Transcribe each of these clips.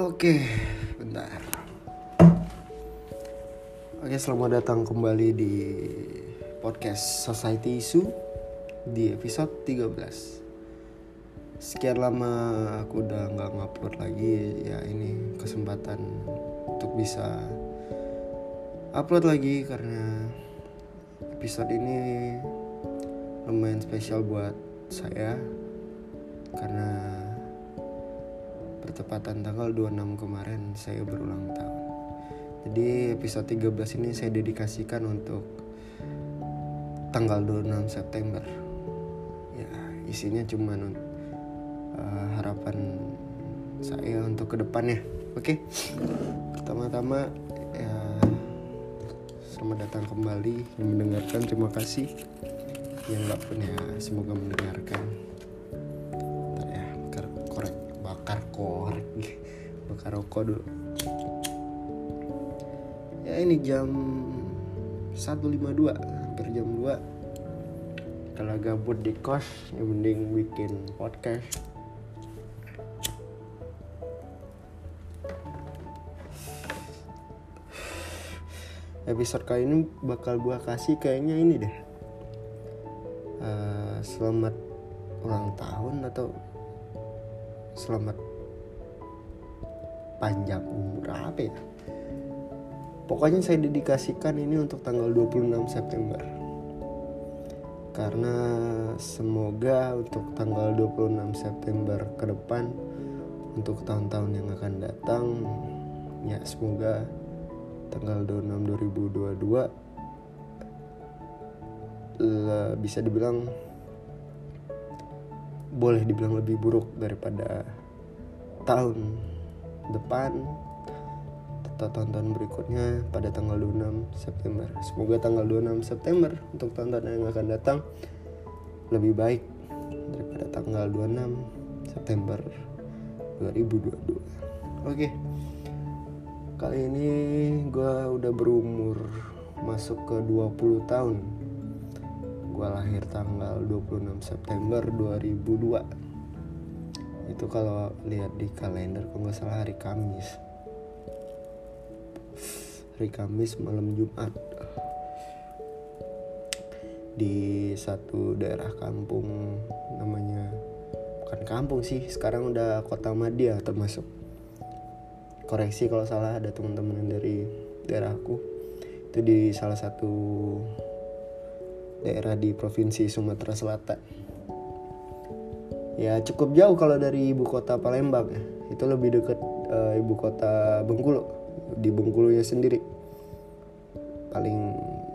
Oke, bentar. Oke, selamat datang kembali di podcast Society Issue di episode 13. Sekian lama aku udah nggak ngupload lagi, ya ini kesempatan untuk bisa upload lagi karena episode ini lumayan spesial buat saya karena bertepatan tanggal 26 kemarin saya berulang tahun. Jadi episode 13 ini saya dedikasikan untuk tanggal 26 September. Ya, isinya cuma uh, harapan saya untuk ke depannya. Oke. Pertama-tama ya selamat datang kembali yang mendengarkan. Terima kasih yang nggak punya semoga mendengarkan. Korek bakar rokok dulu. Ya ini jam 1.52 hampir jam 2 kalau gabut di kos ya mending bikin podcast. Episode kali ini bakal gua kasih kayaknya ini deh. Uh, selamat ulang tahun atau selamat panjang umur apa ya? Pokoknya saya dedikasikan ini untuk tanggal 26 September. Karena semoga untuk tanggal 26 September ke depan untuk tahun-tahun yang akan datang ya semoga tanggal 26 2022 bisa dibilang boleh dibilang lebih buruk daripada tahun depan atau tonton berikutnya pada tanggal 26 September. Semoga tanggal 26 September untuk tonton yang akan datang lebih baik daripada tanggal 26 September 2022. Oke. Kali ini gue udah berumur masuk ke 20 tahun. Gue lahir tanggal 26 September 2002 itu kalau lihat di kalender kalau nggak salah hari Kamis. Hari Kamis malam Jumat. Di satu daerah kampung namanya bukan kampung sih sekarang udah kota Madia termasuk. Koreksi kalau salah ada teman-teman dari daerahku itu di salah satu daerah di provinsi Sumatera Selatan ya cukup jauh kalau dari ibu kota Palembang ya. Itu lebih dekat uh, ibu kota Bengkulu. Di Bengkulunya sendiri. Paling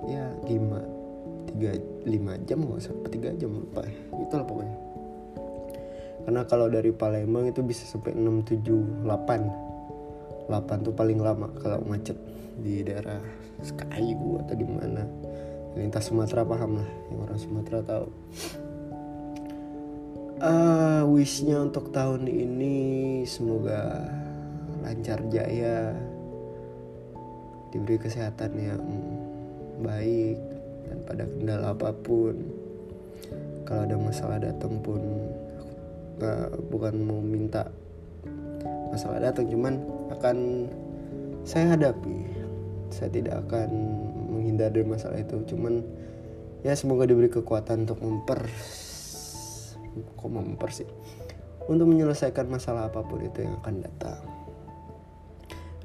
ya lima tiga lima jam nggak sampai tiga jam lupa ya. Itulah pokoknya. Karena kalau dari Palembang itu bisa sampai enam tujuh delapan delapan tuh paling lama kalau macet di daerah Sekayu atau di mana. Lintas Sumatera paham lah yang orang Sumatera tahu uh, wishnya untuk tahun ini semoga lancar jaya diberi kesehatan yang baik dan pada kendala apa pun. Kalau ada masalah datang pun uh, bukan mau minta masalah datang cuman akan saya hadapi. Saya tidak akan menghindar dari masalah itu cuman ya semoga diberi kekuatan untuk memper kok memper sih? Untuk menyelesaikan masalah apa pun itu yang akan datang.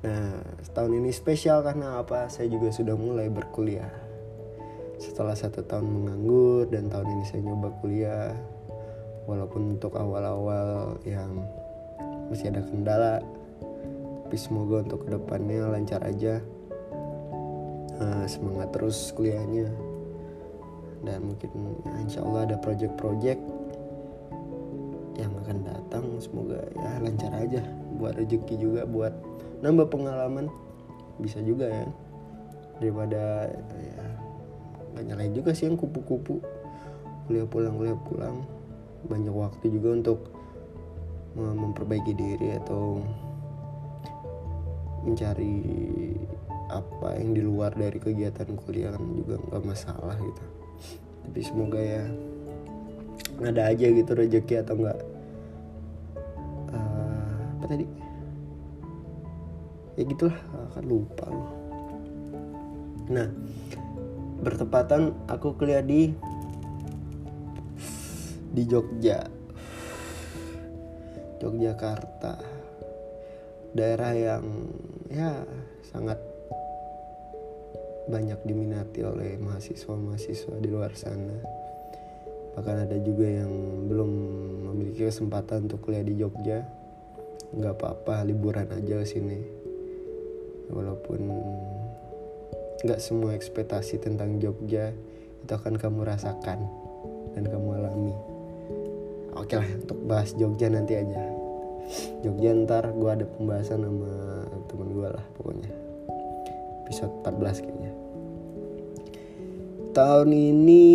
Nah tahun ini spesial karena apa? Saya juga sudah mulai berkuliah. Setelah satu tahun menganggur dan tahun ini saya nyoba kuliah. Walaupun untuk awal-awal yang masih ada kendala tapi semoga untuk ke depannya lancar aja. Uh, semangat terus kuliahnya. Dan mungkin ya, insya Allah ada project-project akan datang. Semoga ya lancar aja buat rezeki juga buat nambah pengalaman. Bisa juga ya daripada ya gak nyalain juga sih yang kupu-kupu. Kuliah pulang kuliah pulang. Banyak waktu juga untuk memperbaiki diri atau mencari apa yang di luar dari kegiatan kuliah kan juga nggak masalah gitu. Tapi semoga ya ada aja gitu rezeki atau enggak tadi? Ya gitulah akan lupa. Nah bertepatan aku kuliah di di Jogja. Yogyakarta. Daerah yang ya sangat banyak diminati oleh mahasiswa-mahasiswa di luar sana. Bahkan ada juga yang belum memiliki kesempatan untuk kuliah di Jogja nggak apa-apa liburan aja ke sini. Walaupun nggak semua ekspektasi tentang Jogja itu akan kamu rasakan dan kamu alami. Oke lah untuk bahas Jogja nanti aja. Jogja ntar gue ada pembahasan sama temen gue lah pokoknya. Episode 14 kayaknya. Tahun ini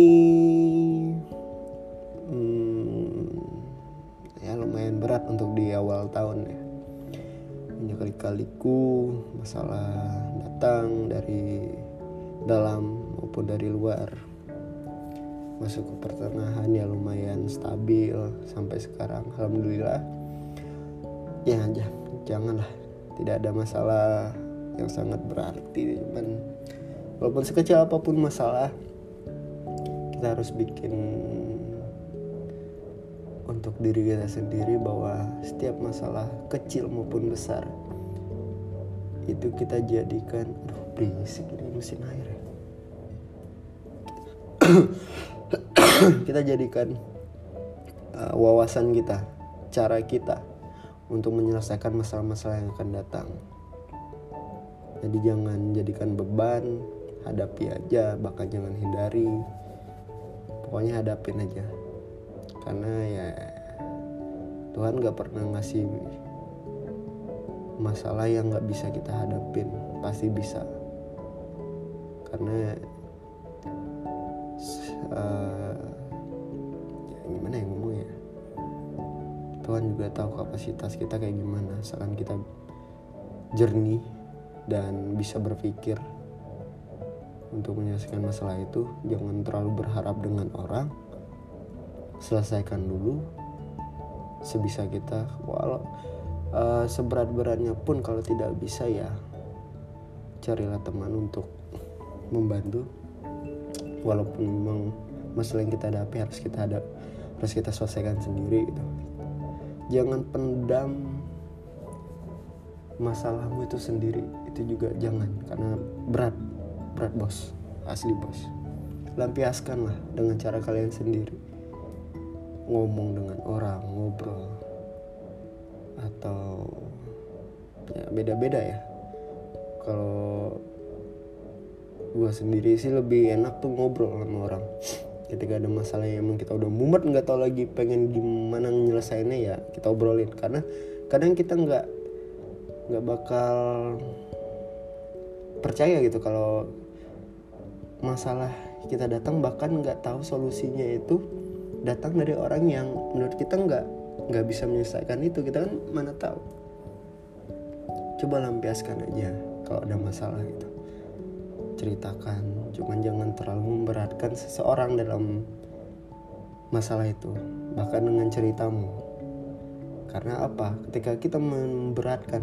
lumayan berat untuk di awal tahun ya. Banyak kali-kaliku masalah datang dari dalam maupun dari luar. Masuk ke pertengahan ya lumayan stabil sampai sekarang. Alhamdulillah ya aja janganlah. Tidak ada masalah yang sangat berarti cuman walaupun sekecil apa pun masalah kita harus bikin untuk diri kita sendiri bahwa setiap masalah kecil maupun besar itu kita jadikan aduh berisik ini mesin air ya kita jadikan uh, wawasan kita, cara kita untuk menyelesaikan masalah-masalah yang akan datang. Jadi jangan jadikan beban, hadapi aja, bahkan jangan hindari. Pokoknya hadapin aja. Karena ya Tuhan gak pernah ngasih masalah yang gak bisa kita hadapin, pasti bisa. Karena uh, ya gimana ya ngomongnya Tuhan juga tahu kapasitas kita kayak gimana. Asalkan kita jernih dan bisa berpikir untuk menyelesaikan masalah itu jangan terlalu berharap dengan orang selesaikan dulu sebisa kita. Walau uh, seberat-beratnya pun kalau tidak bisa ya carilah teman untuk membantu. Walaupun memang masalah yang kita hadapi harus kita hadap harus kita selesaikan sendiri gitu. Jangan pendam masalahmu itu sendiri. Itu juga jangan karena berat berat bos asli bos. Lampiaskan lah dengan cara kalian sendiri ngomong dengan orang ngobrol. Atau ya beda-beda ya. Kalau gue sendiri sih lebih enak tuh ngobrol sama orang. Ketika ada masalah yang emang kita udah mumet nggak tahu lagi pengen gimana nyelesainnya ya kita obrolin. Karena kadang kita nggak nggak bakal percaya gitu kalau masalah kita datang bahkan nggak tahu solusinya itu datang dari orang yang menurut kita nggak nggak bisa menyelesaikan itu. Kita kan mana tahu. Coba lampiaskan aja kalau ada masalah gitu. Ceritakan cuman jangan terlalu memberatkan seseorang dalam masalah itu bahkan dengan ceritamu. Karena apa? Ketika kita memberatkan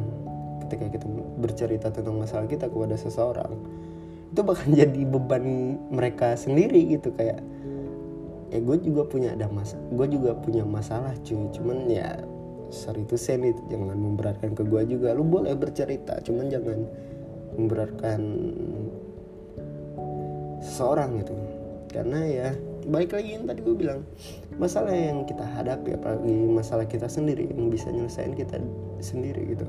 ketika kita bercerita tentang masalah kita kepada seseorang itu bahkan jadi beban mereka sendiri gitu kayak ya gue juga punya ada masa gue juga punya masalah cuy. Cuman ya sorry itu sen jangan memberatkan ke gue juga. Lu boleh bercerita cuman jangan memberatkan seseorang gitu. Karena ya baik lagi yang tadi gue bilang masalah yang kita hadapi apalagi masalah kita sendiri yang bisa nyelesain kita sendiri gitu.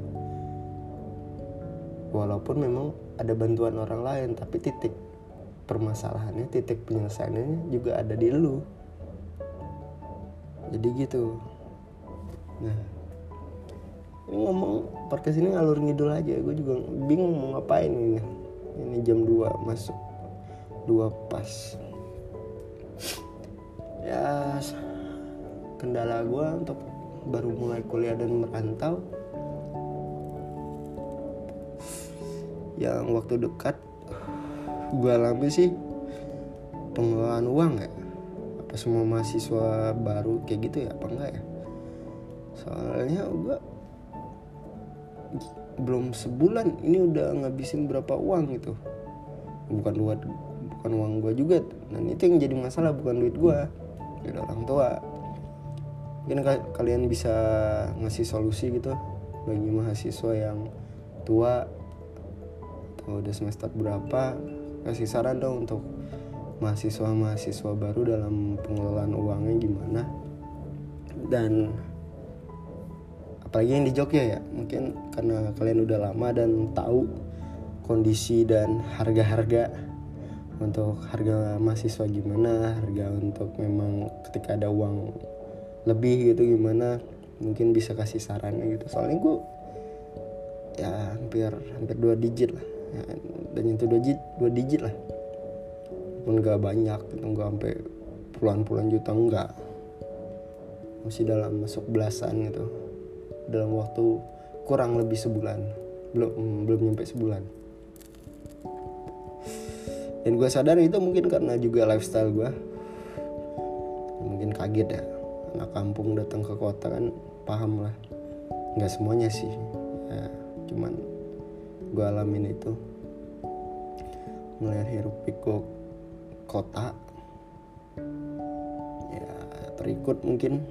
Walaupun memang ada bantuan orang lain tapi titik permasalahannya titik penyelesaiannya juga ada di lu. Jadi gitu. Nah ini ngomong podcast ini ngalur ngidul aja. Gue juga bingung mau ngapain ini. Ini jam 2 masuk dua pas. Ya kendala gue untuk baru mulai kuliah dan merantau. Yang waktu dekat gue alami sih pengelolaan uang ya. Apa semua mahasiswa baru kayak gitu ya apa enggak ya? Soalnya gue belum sebulan ini udah ngabisin berapa uang gitu. Bukan duit bukan uang gue juga. Dan itu yang jadi masalah bukan duit gue dari orang tua. Mungkin ka- kalian bisa ngasih solusi gitu bagi mahasiswa yang tua atau udah semester berapa kasih saran dong untuk mahasiswa-mahasiswa baru dalam pengelolaan uangnya gimana. Dan apalagi yang di Jogja ya mungkin karena kalian udah lama dan tahu kondisi dan harga-harga untuk harga mahasiswa gimana harga untuk memang ketika ada uang lebih gitu gimana mungkin bisa kasih sarannya gitu. Soalnya gue ya hampir hampir dua digit lah. Ya, dan itu dua digit dua digit lah. Pun gak banyak gitu. Nggak sampai puluhan-puluhan juta enggak masih dalam masuk belasan gitu. Dalam waktu kurang lebih sebulan. Belum hmm, belum nyampe sebulan. Dan gue sadar itu mungkin karena juga lifestyle gue mungkin kaget ya. Anak kampung datang ke kota kan paham lah. Nggak semuanya sih. Ya, cuman gue alamin itu melihat hirup pikuk kota. Ya terikut mungkin.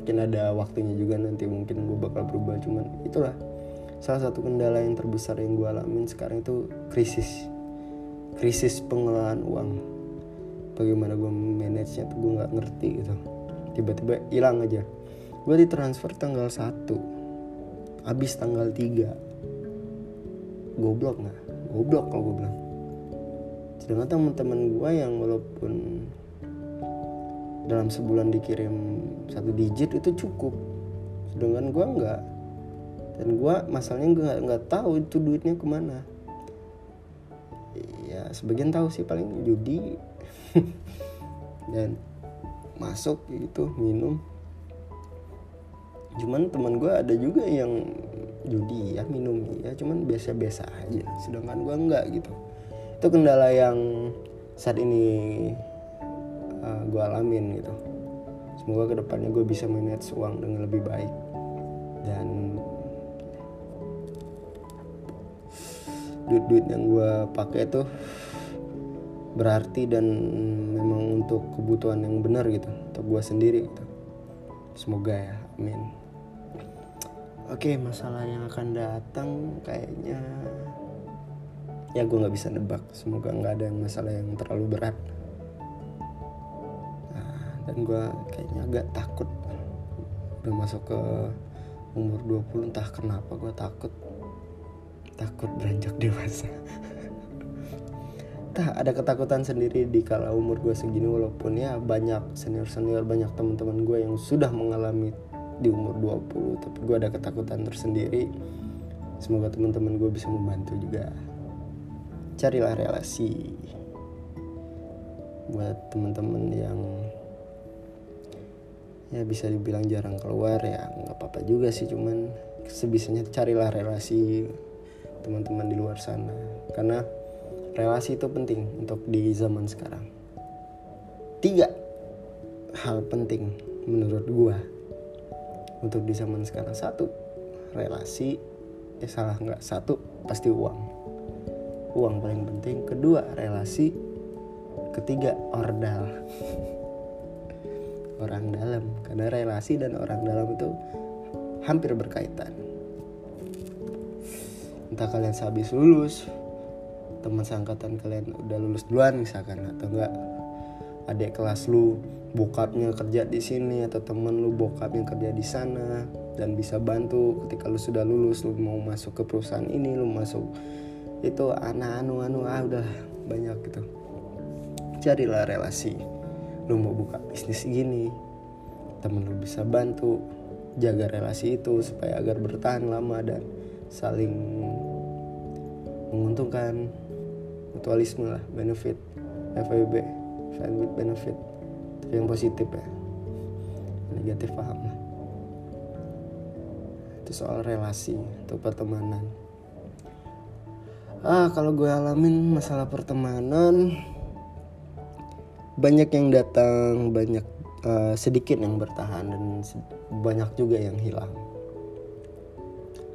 Mungkin ada waktunya juga nanti mungkin gue bakal berubah cuman itulah. Salah satu kendala yang terbesar yang gue alamin sekarang itu krisis. Krisis pengelolaan uang. Bagaimana gue manage nya tuh gue nggak ngerti gitu. Tiba-tiba hilang aja. Gue ditransfer tanggal 1 habis tanggal 3 goblok nggak? Goblok kalau gue bilang sedangkan teman-teman gue yang walaupun dalam sebulan dikirim satu digit itu cukup. Sedangkan gue nggak. Dan gue masalahnya gue nggak nggak tahu itu duitnya ke mana. Ya sebagian tahu sih paling judi. Dan masuk gitu minum. Cuman teman gue ada juga yang judi ya minum. Ya cuman biasa-biasa aja. Sedangkan gue enggak gitu itu kendala yang saat ini uh, gue alamin gitu. Semoga ke depannya gue bisa manage uang dengan lebih baik. Dan duit-duit yang gue pakai tuh berarti dan memang untuk kebutuhan yang benar gitu untuk gue sendiri gitu. Semoga ya amin. Oke masalah yang akan datang kayaknya ya gue nggak bisa nebak. Semoga nggak ada yang masalah yang terlalu berat. Nah, dan gue kayaknya agak takut. Udah masuk ke umur 20 entah kenapa gue takut. Takut beranjak dewasa. Tah ada ketakutan sendiri di kala umur gue segini walaupun ya banyak senior-senior banyak teman-teman gue yang sudah mengalami di umur 20 tapi gue ada ketakutan tersendiri. Semoga teman-teman gue bisa membantu juga carilah relasi buat teman-teman yang ya bisa dibilang jarang keluar ya nggak apa-apa juga sih cuman sebisanya carilah relasi teman-teman di luar sana. Karena relasi itu penting untuk di zaman sekarang. Tiga hal penting menurut gua untuk di zaman sekarang. Satu relasi eh salah nggak? Satu pasti uang uang paling penting. Kedua relasi. Ketiga ordal. Orang dalam. Karena relasi dan orang dalam itu hampir berkaitan. Entah kalian sehabis lulus teman seangkatan kalian udah lulus duluan misalkan atau enggak. Adik kelas lu bokapnya kerja di sini atau temen lu bokapnya kerja di sana dan bisa bantu. Ketika lu sudah lulus lu mau masuk ke perusahaan ini lu masuk itu anak anu anu ah udah banyak gitu. Carilah relasi. Lu mau buka bisnis gini temen lu bisa bantu. Jaga relasi itu supaya agar bertahan lama dan saling menguntungkan. Mutualisme lah benefit. FWB friend with benefit. Tapi yang positif ya. Negatif paham lah. Itu soal relasi atau pertemanan ah kalau gue alamin masalah pertemanan banyak yang datang banyak uh, sedikit yang bertahan dan banyak juga yang hilang.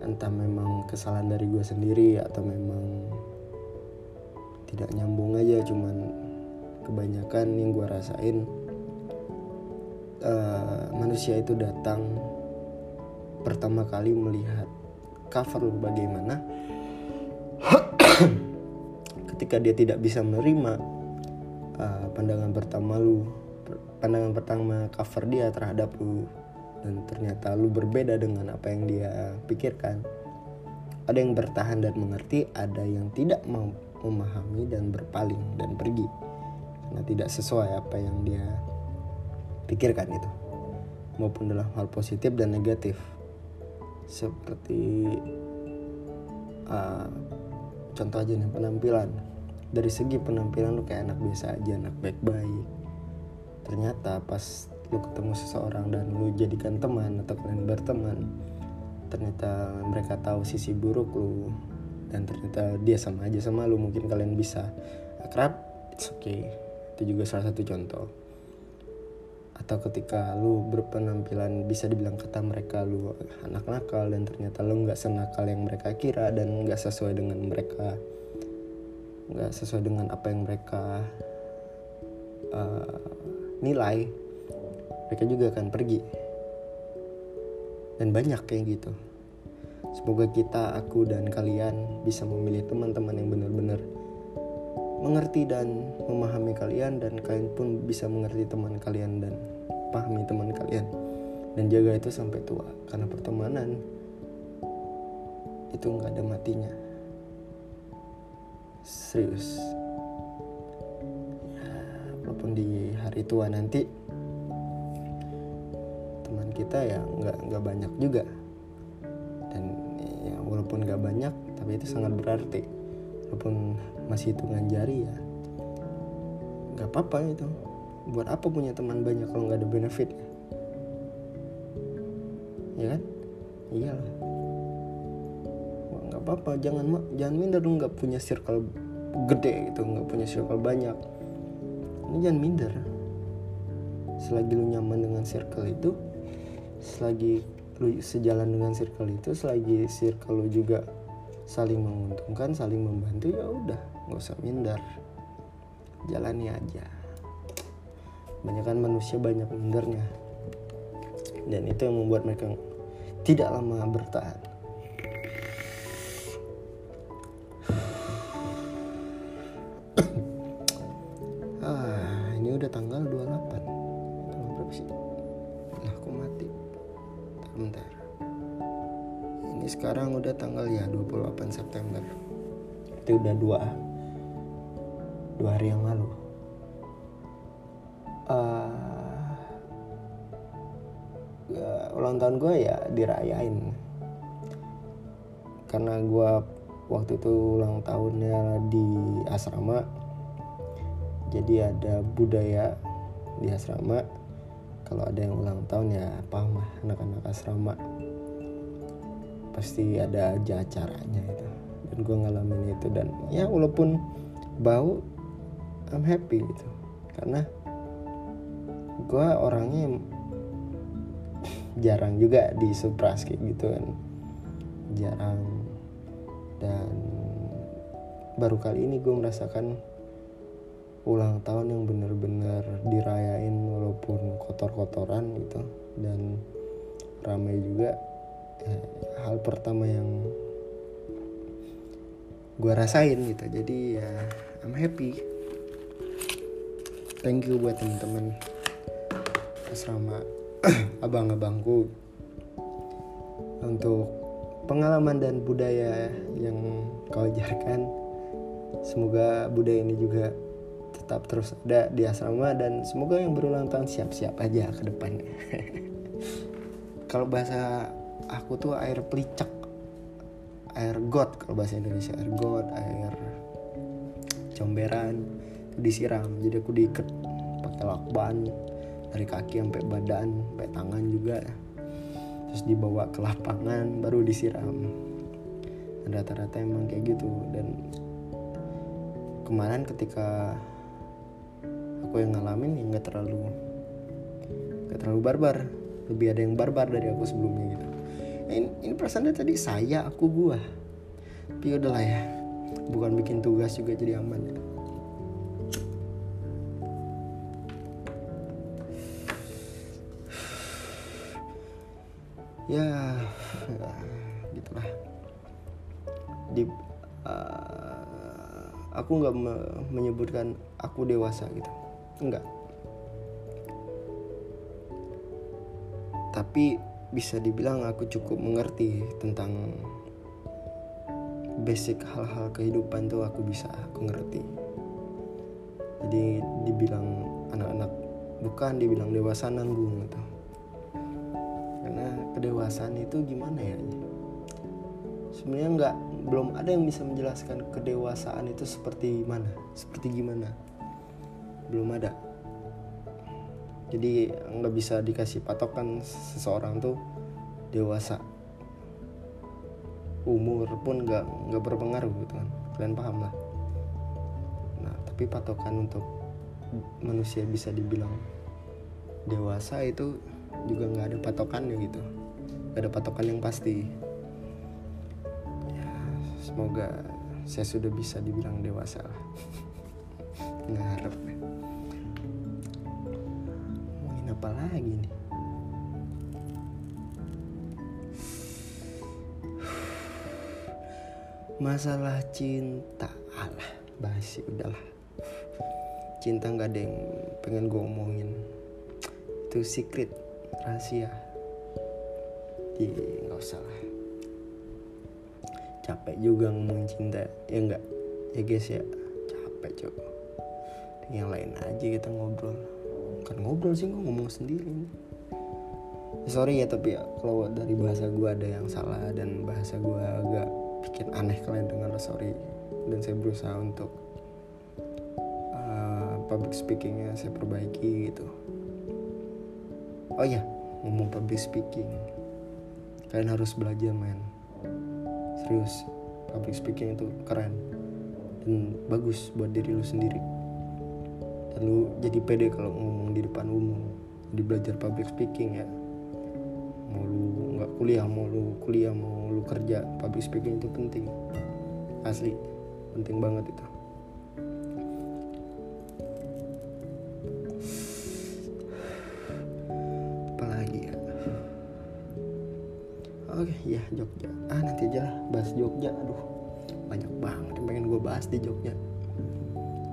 Entah memang kesalahan dari gue sendiri atau memang tidak nyambung aja cuman kebanyakan yang gue rasain uh, manusia itu datang pertama kali melihat cover bagaimana ketika dia tidak bisa menerima uh, pandangan pertama lu pandangan pertama cover dia terhadap lu dan ternyata lu berbeda dengan apa yang dia pikirkan ada yang bertahan dan mengerti ada yang tidak mau memahami dan berpaling dan pergi. Karena tidak sesuai apa yang dia pikirkan itu maupun dalam hal positif dan negatif. Seperti uh, contoh aja nih penampilan. Dari segi penampilan lu kayak anak biasa aja anak baik-baik. Ternyata pas lu ketemu seseorang dan lu jadikan teman atau kalian berteman ternyata mereka tahu sisi buruk lu dan ternyata dia sama aja sama lu mungkin kalian bisa akrab it's okay. Itu juga salah satu contoh atau ketika lu berpenampilan bisa dibilang kata mereka lu anak nakal dan ternyata lu nggak senakal yang mereka kira dan nggak sesuai dengan mereka nggak sesuai dengan apa yang mereka uh, nilai mereka juga akan pergi. Dan banyak kayak gitu. Semoga kita aku dan kalian bisa memilih teman-teman yang benar-benar mengerti dan memahami kalian dan kalian pun bisa mengerti teman kalian dan pahami teman kalian. Dan jaga itu sampai tua karena pertemanan itu nggak ada matinya. Serius. Ya, walaupun di hari tua nanti teman kita ya nggak nggak banyak juga. Dan ya walaupun nggak banyak tapi itu sangat berarti walaupun masih hitungan jari ya? Nggak apa-apa itu. Buat apa punya teman banyak kalau nggak ada benefit? Ya kan? Iyalah nggak apa-apa. Jangan jangan minder lu nggak punya circle gede gitu nggak punya circle banyak. Ini jangan minder. Selagi lu nyaman dengan circle itu selagi lu sejalan dengan circle itu selagi circle lu juga saling menguntungkan saling membantu ya udah nggak usah minder. Jalani aja. Banyak kan manusia banyak mindernya. Dan itu yang membuat mereka tidak lama bertahan ya dirayain. Karena gue waktu itu ulang tahunnya di asrama jadi ada budaya di asrama. Kalau ada yang ulang tahun ya paham lah anak-anak asrama. Pasti ada aja acaranya itu. Dan gue ngalamin itu dan ya walaupun bau I'm happy gitu. Karena gue orangnya jarang juga di surprise kayak gitu kan. Jarang. Dan baru kali ini gue merasakan ulang tahun yang bener-bener dirayain walaupun kotor-kotoran gitu. Dan ramai juga Eh, hal pertama yang gue rasain gitu. Jadi ya I'm happy. Thank you buat teman-teman asrama abang-abangku untuk pengalaman dan budaya yang kau ajarkan. Semoga budaya ini juga tetap terus ada di asrama dan semoga yang berulang tahun siap-siap aja ke depannya kalau bahasa aku tuh air pelicak air got kalau bahasa Indonesia air got air comberan disiram. Jadi aku diikat pakai lakban dari kaki sampai badan sampai tangan juga. Terus dibawa ke lapangan baru disiram. Rata-rata emang kayak gitu. Dan kemarin ketika aku yang ngalamin ya nggak terlalu nggak terlalu barbar. Lebih ada yang barbar dari aku sebelumnya gitu. Ini, ini perasaannya tadi saya aku gua. Tapi udahlah ya. Bukan bikin tugas juga jadi aman ya ya, ya gitulah. Di uh, aku nggak me menyebutkan aku dewasa gitu. Enggak tapi bisa dibilang aku cukup mengerti tentang basic hal-hal kehidupan tuh aku bisa aku ngerti. Jadi dibilang anak-anak bukan dibilang dewasa nanggung gitu kedewasaan itu gimana ya? Sebenarnya nggak belum ada yang bisa menjelaskan kedewasaan itu seperti mana seperti gimana. Belum ada. Jadi nggak bisa dikasih patokan seseorang tuh dewasa. Umur pun nggak nggak berpengaruh gitu kan. Kalian paham lah. Nah tapi patokan untuk manusia bisa dibilang dewasa itu juga nggak ada patokannya gitu nggak ada patokan yang pasti. Ya semoga saya sudah bisa dibilang dewasa lah. Ngarep ngomongin apa lagi nih? Masalah cinta. Alah basi udahlah. Cinta nggak ada yang pengen gue omongin. Itu secret rahasia jadi nggak usah lah. Capek juga ngomongin cinta ya enggak ya guys ya. Capek cok. Yang lain aja kita ngobrol. Kan ngobrol sih gue ngomong sendiri. Ya, sorry ya tapi ya kalau dari bahasa gue ada yang salah dan bahasa gue agak bikin aneh kalian dengar sorry. Dan saya berusaha untuk uh, public speakingnya saya perbaiki gitu. Oh iya ngomong public speaking kalian harus belajar men. Serius public speaking itu keren dan bagus buat diri lu sendiri. Dan lu jadi pede kalau ngomong di depan umum jadi belajar public speaking ya. Mau lu nggak kuliah mau lu kuliah mau lu kerja public speaking itu penting. Asli penting banget itu ya Jogja. Ah nanti aja lah bahas Jogja. Aduh, banyak banget yang pengen gue bahas di Jogja.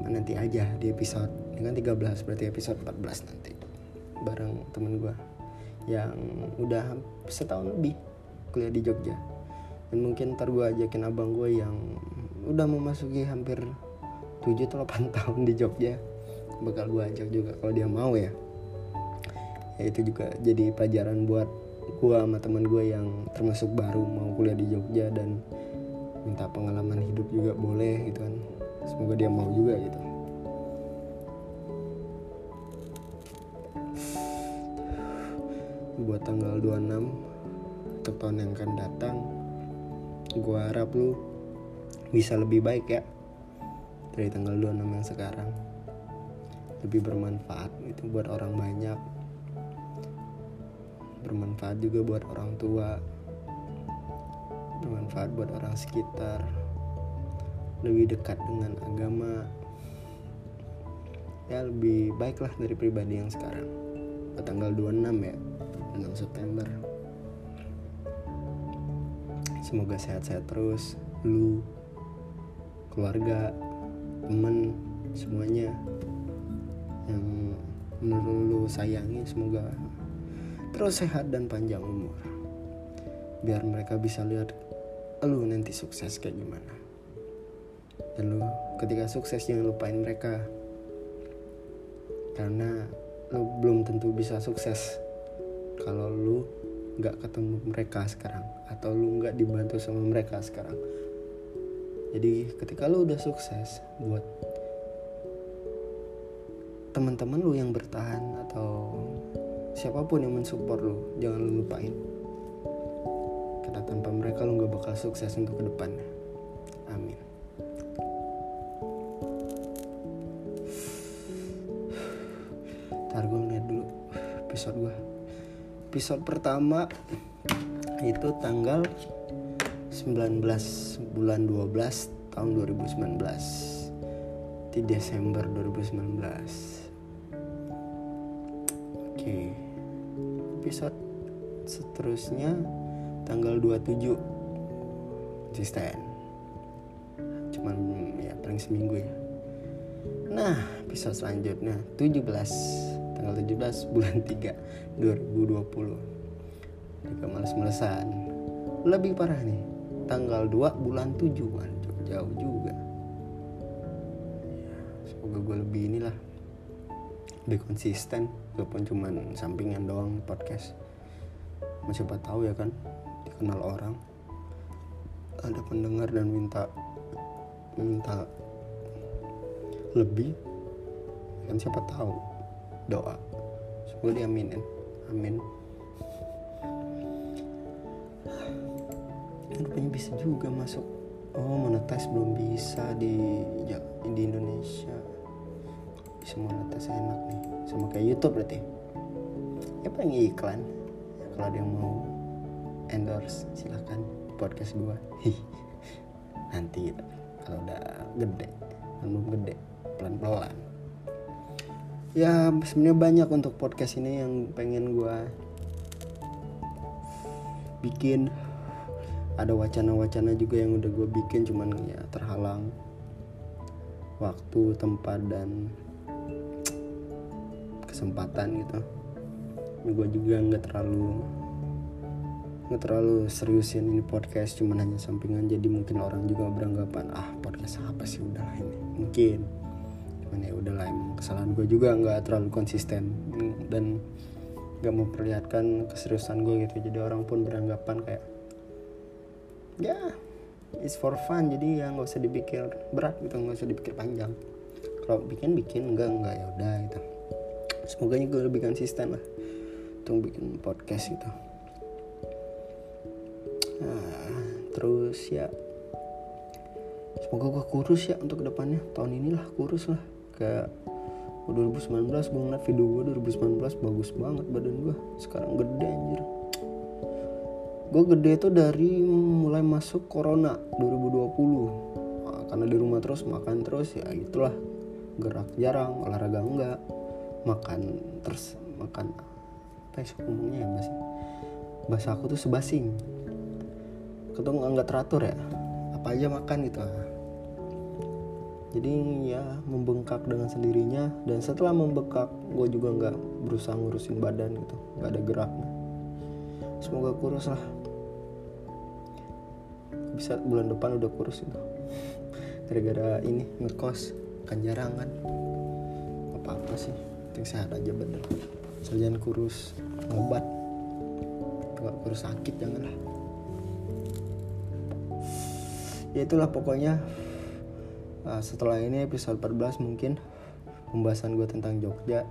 Nah, nanti aja di episode ini kan 13 berarti episode 14 nanti bareng temen gue yang udah setahun lebih kuliah di Jogja dan mungkin ntar gue ajakin abang gue yang udah memasuki hampir 7 atau 8 tahun di Jogja bakal gue ajak juga kalau dia mau ya ya itu juga jadi pelajaran buat gue sama teman gue yang termasuk baru mau kuliah di Jogja dan minta pengalaman hidup juga boleh gitu kan. Semoga dia mau juga gitu. Buat tanggal 26 untuk tahun yang akan datang gue harap lu bisa lebih baik ya dari tanggal 26 yang sekarang. Lebih bermanfaat itu buat orang banyak bermanfaat juga buat orang tua. Bermanfaat buat orang sekitar. Lebih dekat dengan agama. Ya lebih baik lah dari pribadi yang sekarang. Tanggal 26 ya 6 September. Semoga sehat-sehat terus. Lu keluarga temen semuanya. Yang menurut lu sayangi semoga terus sehat dan panjang umur. Biar mereka bisa lihat lu nanti sukses kayak gimana. Dan lu ketika sukses jangan lupain mereka. Karena lu belum tentu bisa sukses kalau lu nggak ketemu mereka sekarang atau lu nggak dibantu sama mereka sekarang. Jadi ketika lu udah sukses buat teman-teman lu yang bertahan atau siapa pun yang mensupport lu jangan lu lupain. Karena tanpa mereka lu gak bakal sukses untuk ke depannya amin. Ntar gue ngeliat dulu episode gue episode pertama itu tanggal 19 bulan 12 tahun 2019 di Desember 2019 oke episode seterusnya tanggal 27 konsisten cuman ya paling seminggu ya. Nah episode selanjutnya 17 tanggal 17 bulan 3 2020 juga males-malesan. Lebih parah nih tanggal 2 bulan 7 kan jauh juga. Ya, semoga gue lebih inilah lebih konsisten walaupun cuman sampingan doang podcast. Masih siapa tahu ya kan dikenal orang ada pendengar dan minta minta lebih kan siapa tahu doa. Semoga diaminin amin. Rupanya bisa juga masuk. Oh monetize belum bisa di ya, di Indonesia. Bisa monetize enak nih sama kayak YouTube berarti. Ya paling iklan. Ya, kalau ada yang mau endorse silahkan podcast gua. Nanti kalau udah gede belum gede pelan pelan ya sebenarnya banyak untuk podcast ini yang pengen gua bikin. Ada wacana-wacana juga yang udah gue bikin cuman ya terhalang waktu tempat dan kesempatan gitu. Gue juga nggak terlalu nggak terlalu seriusin ini podcast cuman hanya sampingan. Jadi mungkin orang juga beranggapan ah podcast apa sih? Udah ini. Mungkin. Cuman ya udahlah emang kesalahan gue juga nggak terlalu konsisten. Dan nggak memperlihatkan keseriusan gue gitu. Jadi orang pun beranggapan kayak ya it's for fun. Jadi ya nggak usah dipikir berat gitu nggak usah dipikir panjang. Kalau bikin bikin enggak enggak ya udah gitu semoga gue lebih konsisten lah. Untuk bikin podcast gitu. Nah, terus ya semoga gue kurus ya untuk ke depannya. Tahun inilah kurus lah. Kayak 2019 gue ngeliat video gue 2019 bagus banget badan gue sekarang gede anjir. Gue gede itu dari mulai masuk corona 2020 nah, karena di rumah terus makan terus ya itulah gerak jarang olahraga enggak makan terus makan apa sih ngomongnya ya bahasa bahasa aku tuh sebasing. Ketemu nggak teratur ya apa aja makan gitu. Jadi ya membengkak dengan sendirinya dan setelah membengkak gue juga nggak berusaha ngurusin badan gitu nggak ada geraknya semoga kurus lah. Bisa bulan depan udah kurus itu gara-gara ini ngekos kan jarang kan. Apa apa sih penting sehat aja bener. Jangan kurus ngobat nggak kurus sakit janganlah. Ya itulah pokoknya. Nah, setelah ini episode 14 mungkin pembahasan gue tentang Jogja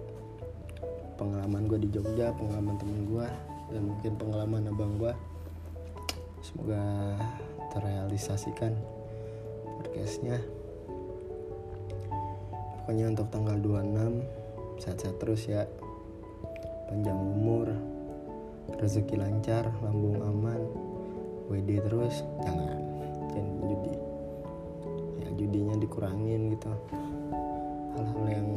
pengalaman gue di Jogja pengalaman temen gue dan mungkin pengalaman abang gue semoga terrealisasikan podcastnya. Pokoknya untuk tanggal 26 sehat-sehat terus ya. Panjang umur rezeki lancar lambung aman WD terus jangan. Jangan judi. Ya judinya dikurangin gitu. Hal-hal yang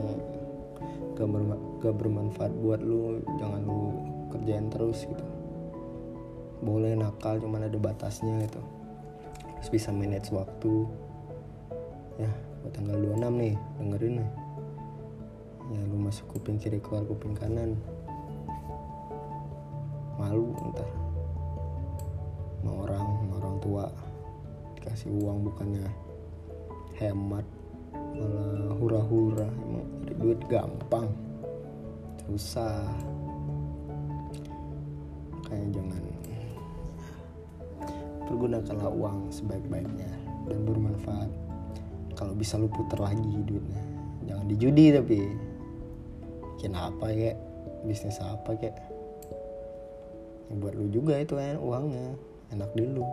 gak, berma gak bermanfaat buat lu jangan lu kerjain terus gitu. Boleh nakal cuman ada batasnya gitu. Harus bisa manage waktu. Ya buat tanggal 26 nih dengerin nih ya lu masuk kuping kiri keluar kuping kanan. Malu ntar. Sama orang sama orang tua. Dikasih uang bukannya hemat malah hura-hura. Emang cari duit gampang. Susah. Kayak jangan pergunakanlah uang sebaik-baiknya dan bermanfaat. Kalau bisa lu putar lagi duitnya. Jangan dijudi tapi bikin apa bisnis apa kayak ya buat lu juga itu kan uangnya. Enak di lu.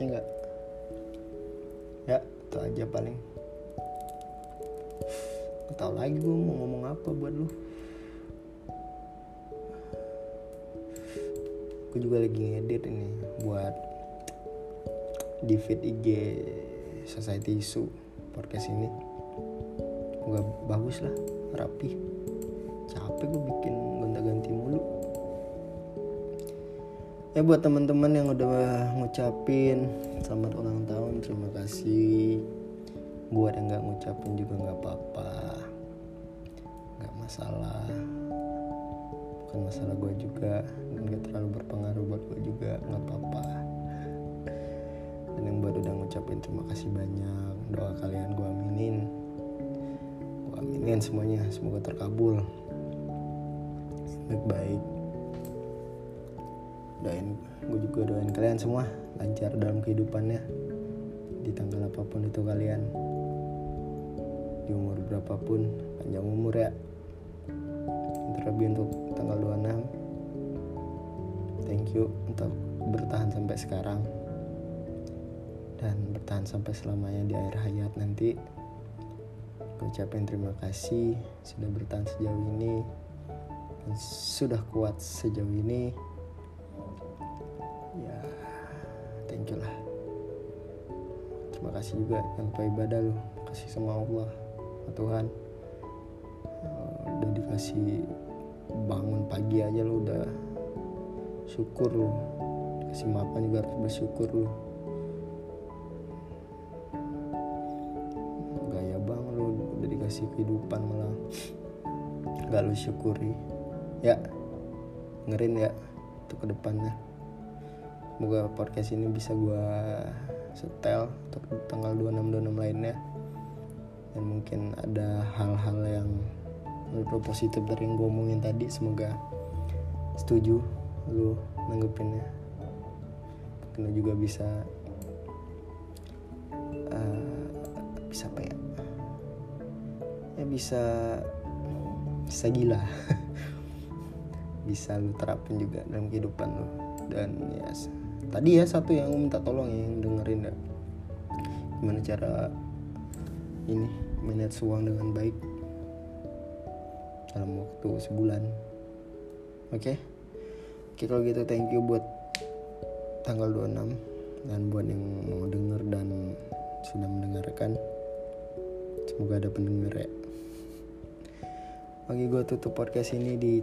Ya enggak ya itu aja paling. Gak tau lagi gue mau ngomong apa buat lu. Gue juga lagi ngedit ini buat di feed IG Society Isu podcast ini. Semoga bagus lah rapi capek gue bikin gonta-ganti mulu. Ya buat teman-teman yang udah ngucapin selamat ulang tahun terima kasih. Buat yang nggak ngucapin juga nggak apa-apa. Nggak masalah. Bukan masalah gue juga. Dan gak terlalu berpengaruh buat gue juga nggak apa-apa. Dan yang baru udah ngucapin terima kasih banyak. Doa kalian gue aminin. Gue aminin semuanya. Semoga terkabul baik-baik doain gue juga doain kalian semua lancar dalam kehidupannya. Di tanggal apa pun itu kalian. Di umur berapapun panjang umur ya. Terlebih untuk tanggal 26 thank you untuk bertahan sampai sekarang. Dan bertahan sampai selamanya di akhir hayat nanti. Ucapin terima kasih sudah bertahan sejauh ini sudah kuat sejauh ini ya thank you lah. Terima kasih juga yang ibadah lu. Kasih sama Allah Tuhan. Uh, udah dikasih bangun pagi aja lu udah syukur lu. Dikasih makan juga harus bersyukur lu. Gaya bang lu udah dikasih kehidupan malah. Gak lu syukuri ya ngerin ya untuk ke depannya semoga podcast ini bisa gue setel untuk tanggal 26-26 lainnya. Dan mungkin ada hal-hal yang menurut lo positif dari yang gue omongin tadi semoga setuju lu nanggepinnya. Mungkin lo juga bisa uh, bisa apa ya? Ya bisa bisa gila bisa lu terapin juga dalam kehidupan lu. Dan ya tadi ya satu yang minta tolong ya, yang dengerin ya. Gimana cara ini manage uang dengan baik dalam waktu sebulan. Oke? Okay? oke okay, kalau gitu thank you buat tanggal 26 dan buat yang mau denger dan sudah mendengarkan. Semoga ada pendengar ya. Oke gue tutup podcast ini di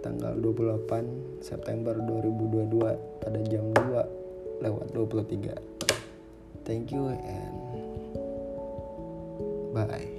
tanggal 28 September 2022 pada jam 2 lewat 23 thank you and bye